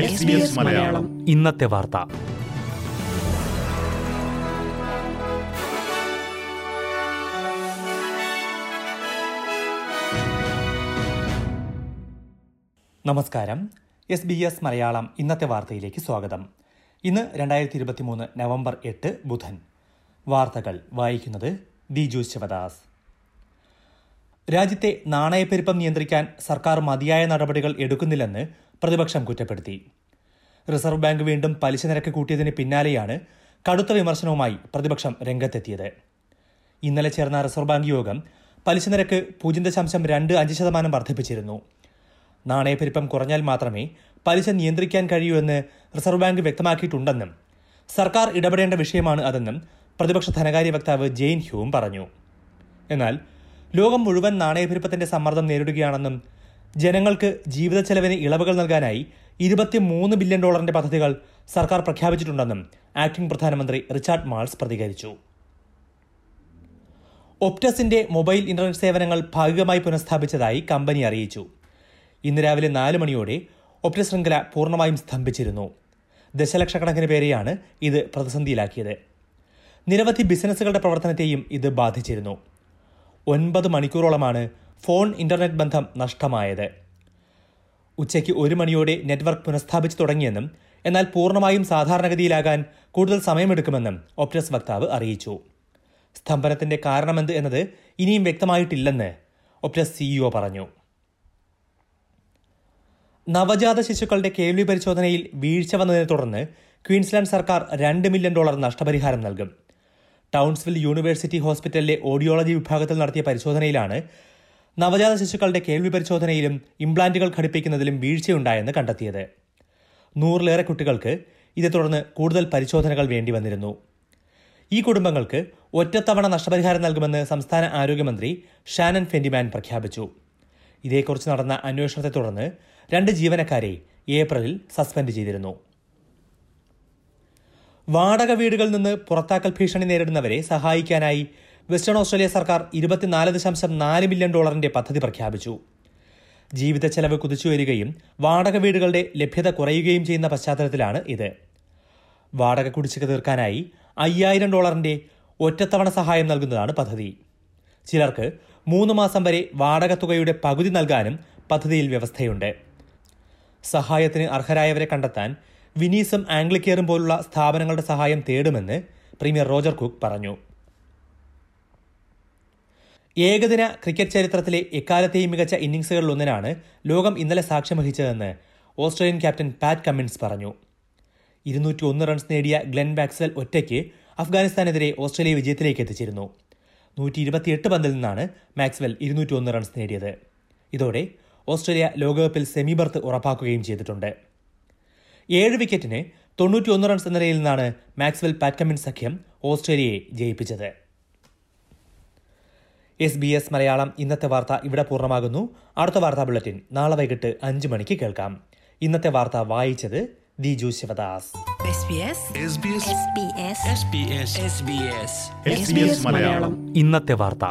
SBS Malayalam. ഇന്നത്തെ വാർത്ത. നമസ്കാരം. എസ് ബി എസ് മലയാളം ഇന്നത്തെ വാർത്തയിലേക്ക് സ്വാഗതം. ഇന്ന് രണ്ടായിരത്തി ഇരുപത്തി മൂന്ന് നവംബർ എട്ട് ബുധൻ. വാർത്തകൾ വായിക്കുന്നത് ദിജു ശിവദാസ്. രാജ്യത്തെ നാണയപ്പെരുപ്പം നിയന്ത്രിക്കാൻ സർക്കാർ മതിയായ നടപടികൾ എടുക്കുന്നില്ലെന്ന് പ്രതിപക്ഷം കുറ്റപ്പെടുത്തി. റിസർവ് ബാങ്ക് വീണ്ടും പലിശ നിരക്ക് കൂട്ടിയതിന് പിന്നാലെയാണ് കടുത്ത വിമർശനവുമായി പ്രതിപക്ഷം രംഗത്തെത്തിയത്. ഇന്നലെ ചേർന്ന റിസർവ് ബാങ്ക് യോഗം പലിശ നിരക്ക് പൂജ്യം ദശാംശം രണ്ട് അഞ്ച് ശതമാനം വർദ്ധിപ്പിച്ചിരുന്നു. നാണയപ്പെരുപ്പം കുറഞ്ഞാൽ മാത്രമേ പലിശ നിയന്ത്രിക്കാൻ കഴിയൂ എന്ന് റിസർവ് ബാങ്ക് വ്യക്തമാക്കിയിട്ടുണ്ടെന്നും സർക്കാർ ഇടപെടേണ്ട വിഷയമാണ് അതെന്നും പ്രതിപക്ഷ ധനകാര്യ വക്താവ് ജെയിൻ ഹ്യൂം പറഞ്ഞു. എന്നാൽ ലോകം മുഴുവൻ നാണയപ്പെരുപ്പത്തിന്റെ സമ്മർദ്ദം നേരിടുകയാണെന്നും ജനങ്ങൾക്ക് ജീവിത ചെലവിന് ഇളവുകൾ നൽകാനായി ഇരുപത്തിമൂന്ന് ബില്യൺ ഡോളറിന്റെ പദ്ധതികൾ സർക്കാർ പ്രഖ്യാപിച്ചിട്ടുണ്ടെന്നും ആക്ടിംഗ് പ്രധാനമന്ത്രി റിച്ചാർഡ് മാൾസ് പ്രതികരിച്ചു. ഒപ്റ്റസിന്റെ മൊബൈൽ ഇന്റർനെറ്റ് സേവനങ്ങൾ ഭാഗികമായി പുനഃസ്ഥാപിച്ചതായി കമ്പനി അറിയിച്ചു. ഇന്ന് രാവിലെ നാല് മണിയോടെ ഒപ്റ്റസ് ശൃംഖല പൂർണമായും സ്തംഭിച്ചിരുന്നു. ദശലക്ഷക്കണക്കിന് പേരെയാണ് ഇത് പ്രതിസന്ധിയിലാക്കിയത്. നിരവധി ബിസിനസ്സുകളുടെ പ്രവർത്തനത്തെയും ഇത് ബാധിച്ചിരുന്നു. ഒൻപത് മണിക്കൂറോളമാണ് ഫോൺ ഇന്റർനെറ്റ് ബന്ധം നഷ്ടമായത്. ഉച്ചയ്ക്ക് ഒരു മണിയോടെ നെറ്റ്വർക്ക് പുനഃസ്ഥാപിച്ചു തുടങ്ങിയെന്നും എന്നാൽ പൂർണമായും സാധാരണഗതിയിലാകാൻ കൂടുതൽ സമയമെടുക്കുമെന്നും ഒപ്റ്റസ് വക്താവ് അറിയിച്ചു. സ്തംഭനത്തിന്റെ കാരണമെന്ത് എന്നത് ഇനിയും വ്യക്തമായിട്ടില്ലെന്ന് ഒപ്റ്റസ് സിഇഒ പറഞ്ഞു. നവജാത ശിശുക്കളുടെ കേൾവി പരിശോധനയിൽ വീഴ്ച വന്നതിനെ തുടർന്ന് ക്വീൻസ്ലാൻഡ് സർക്കാർ രണ്ട് മില്യൺ ഡോളർ നഷ്ടപരിഹാരം നൽകും. ടൗൺസ്വിൽ യൂണിവേഴ്സിറ്റി ഹോസ്പിറ്റലിലെ ഓഡിയോളജി വിഭാഗത്തിൽ നടത്തിയ പരിശോധനയിലാണ് നവജാത ശിശുക്കളുടെ കേൾവി പരിശോധനയിലും ഇംപ്ലാന്റുകൾ ഘടിപ്പിക്കുന്നതിലും വീഴ്ചയുണ്ടായെന്ന് കണ്ടെത്തിയത്. നൂറിലേറെ കുട്ടികൾക്ക് ഇതേ തുടർന്ന് കൂടുതൽ പരിശോധനകൾ വേണ്ടി വന്നിരുന്നു. ഈ കുടുംബങ്ങൾക്ക് ഒറ്റത്തവണ നഷ്ടപരിഹാരം നൽകുമെന്ന് സംസ്ഥാന ആരോഗ്യമന്ത്രി ഷാനൻ ഫെൻഡിമാൻ പ്രഖ്യാപിച്ചു. ഇതേക്കുറിച്ച് നടന്ന അന്വേഷണത്തെ തുടർന്ന് രണ്ട് ജീവനക്കാരെ ഏപ്രിലിൽ സസ്പെൻഡ് ചെയ്തിരുന്നു. വാടക വീടുകളിൽ നിന്ന് പുറത്താക്കൽ ഭീഷണി നേരിടുന്നവരെ സഹായിക്കാനായി വെസ്റ്റേൺ ഓസ്ട്രേലിയ സർക്കാർ ഇരുപത്തിനാല് ദശാംശം നാല് മില്യൺ ഡോളറിന്റെ പദ്ധതി പ്രഖ്യാപിച്ചു. ജീവിത ചെലവ് കുതിച്ചുവരികയും വാടക വീടുകളുടെ ലഭ്യത കുറയുകയും ചെയ്യുന്ന പശ്ചാത്തലത്തിലാണ് ഇത്. വാടക കുടിശ്ശിക തീർക്കാനായി അയ്യായിരം ഡോളറിന്റെ ഒറ്റത്തവണ സഹായം നൽകുന്നതാണ് പദ്ധതി. ചിലർക്ക് മൂന്ന് മാസം വരെ വാടക തുകയുടെ പകുതി നൽകാനും പദ്ധതിയിൽ വ്യവസ്ഥയുണ്ട്. സഹായത്തിന് അർഹരായവരെ കണ്ടെത്താൻ വിനീസും ആംഗ്ലിക്കെയറും പോലുള്ള സ്ഥാപനങ്ങളുടെ സഹായം തേടുമെന്ന് പ്രീമിയർ റോജർ കുക്ക് പറഞ്ഞു. ഏകദിന ക്രിക്കറ്റ് ചരിത്രത്തിലെ എക്കാലത്തെയും മികച്ച ഇന്നിംഗ്സുകളിലൊന്നിനാണ് ലോകം ഇന്നലെ സാക്ഷ്യം വഹിച്ചതെന്ന് ഓസ്ട്രേലിയൻ ക്യാപ്റ്റൻ പാറ്റ് കമ്മിൻസ് പറഞ്ഞു. ഇരുന്നൂറ്റി ഒന്ന് റൺസ് നേടിയ ഗ്ലെൻ ബാക്സൽ ഒറ്റയ്ക്ക് അഫ്ഗാനിസ്ഥാനെതിരെ ഓസ്ട്രേലിയ വിജയത്തിലേക്ക് എത്തിച്ചിരുന്നു. നൂറ്റി ഇരുപത്തിയെട്ട് പന്തിൽ നിന്നാണ് മാക്സ്വെൽ ഇരുന്നൂറ്റി ഒന്ന് റൺസ് നേടിയത്. ഇതോടെ ഓസ്ട്രേലിയ ലോകകപ്പിൽ സെമി ബർത്ത് ഉറപ്പാക്കുകയും ചെയ്തിട്ടുണ്ട്. ഏഴ് വിക്കറ്റിന് തൊണ്ണൂറ്റിയൊന്ന് റൺസ് എന്ന നിലയിൽ നിന്നാണ് മാക്സ്വെൽ പാറ്റ്കമിൻ സഖ്യം ഓസ്ട്രേലിയയെ ജയിപ്പിച്ചത്. എസ് ബി എസ് മലയാളം ഇന്നത്തെ വാർത്ത ഇവിടെ പൂർണമാകുന്നു. അടുത്ത വാർത്താ ബുള്ളറ്റിൻ നാളെ വൈകിട്ട് അഞ്ച് മണിക്ക് കേൾക്കാം. ഇന്നത്തെ വാർത്ത വായിച്ചത് ദിജു ശിവദാസ്. ഇന്നത്തെ വാർത്ത.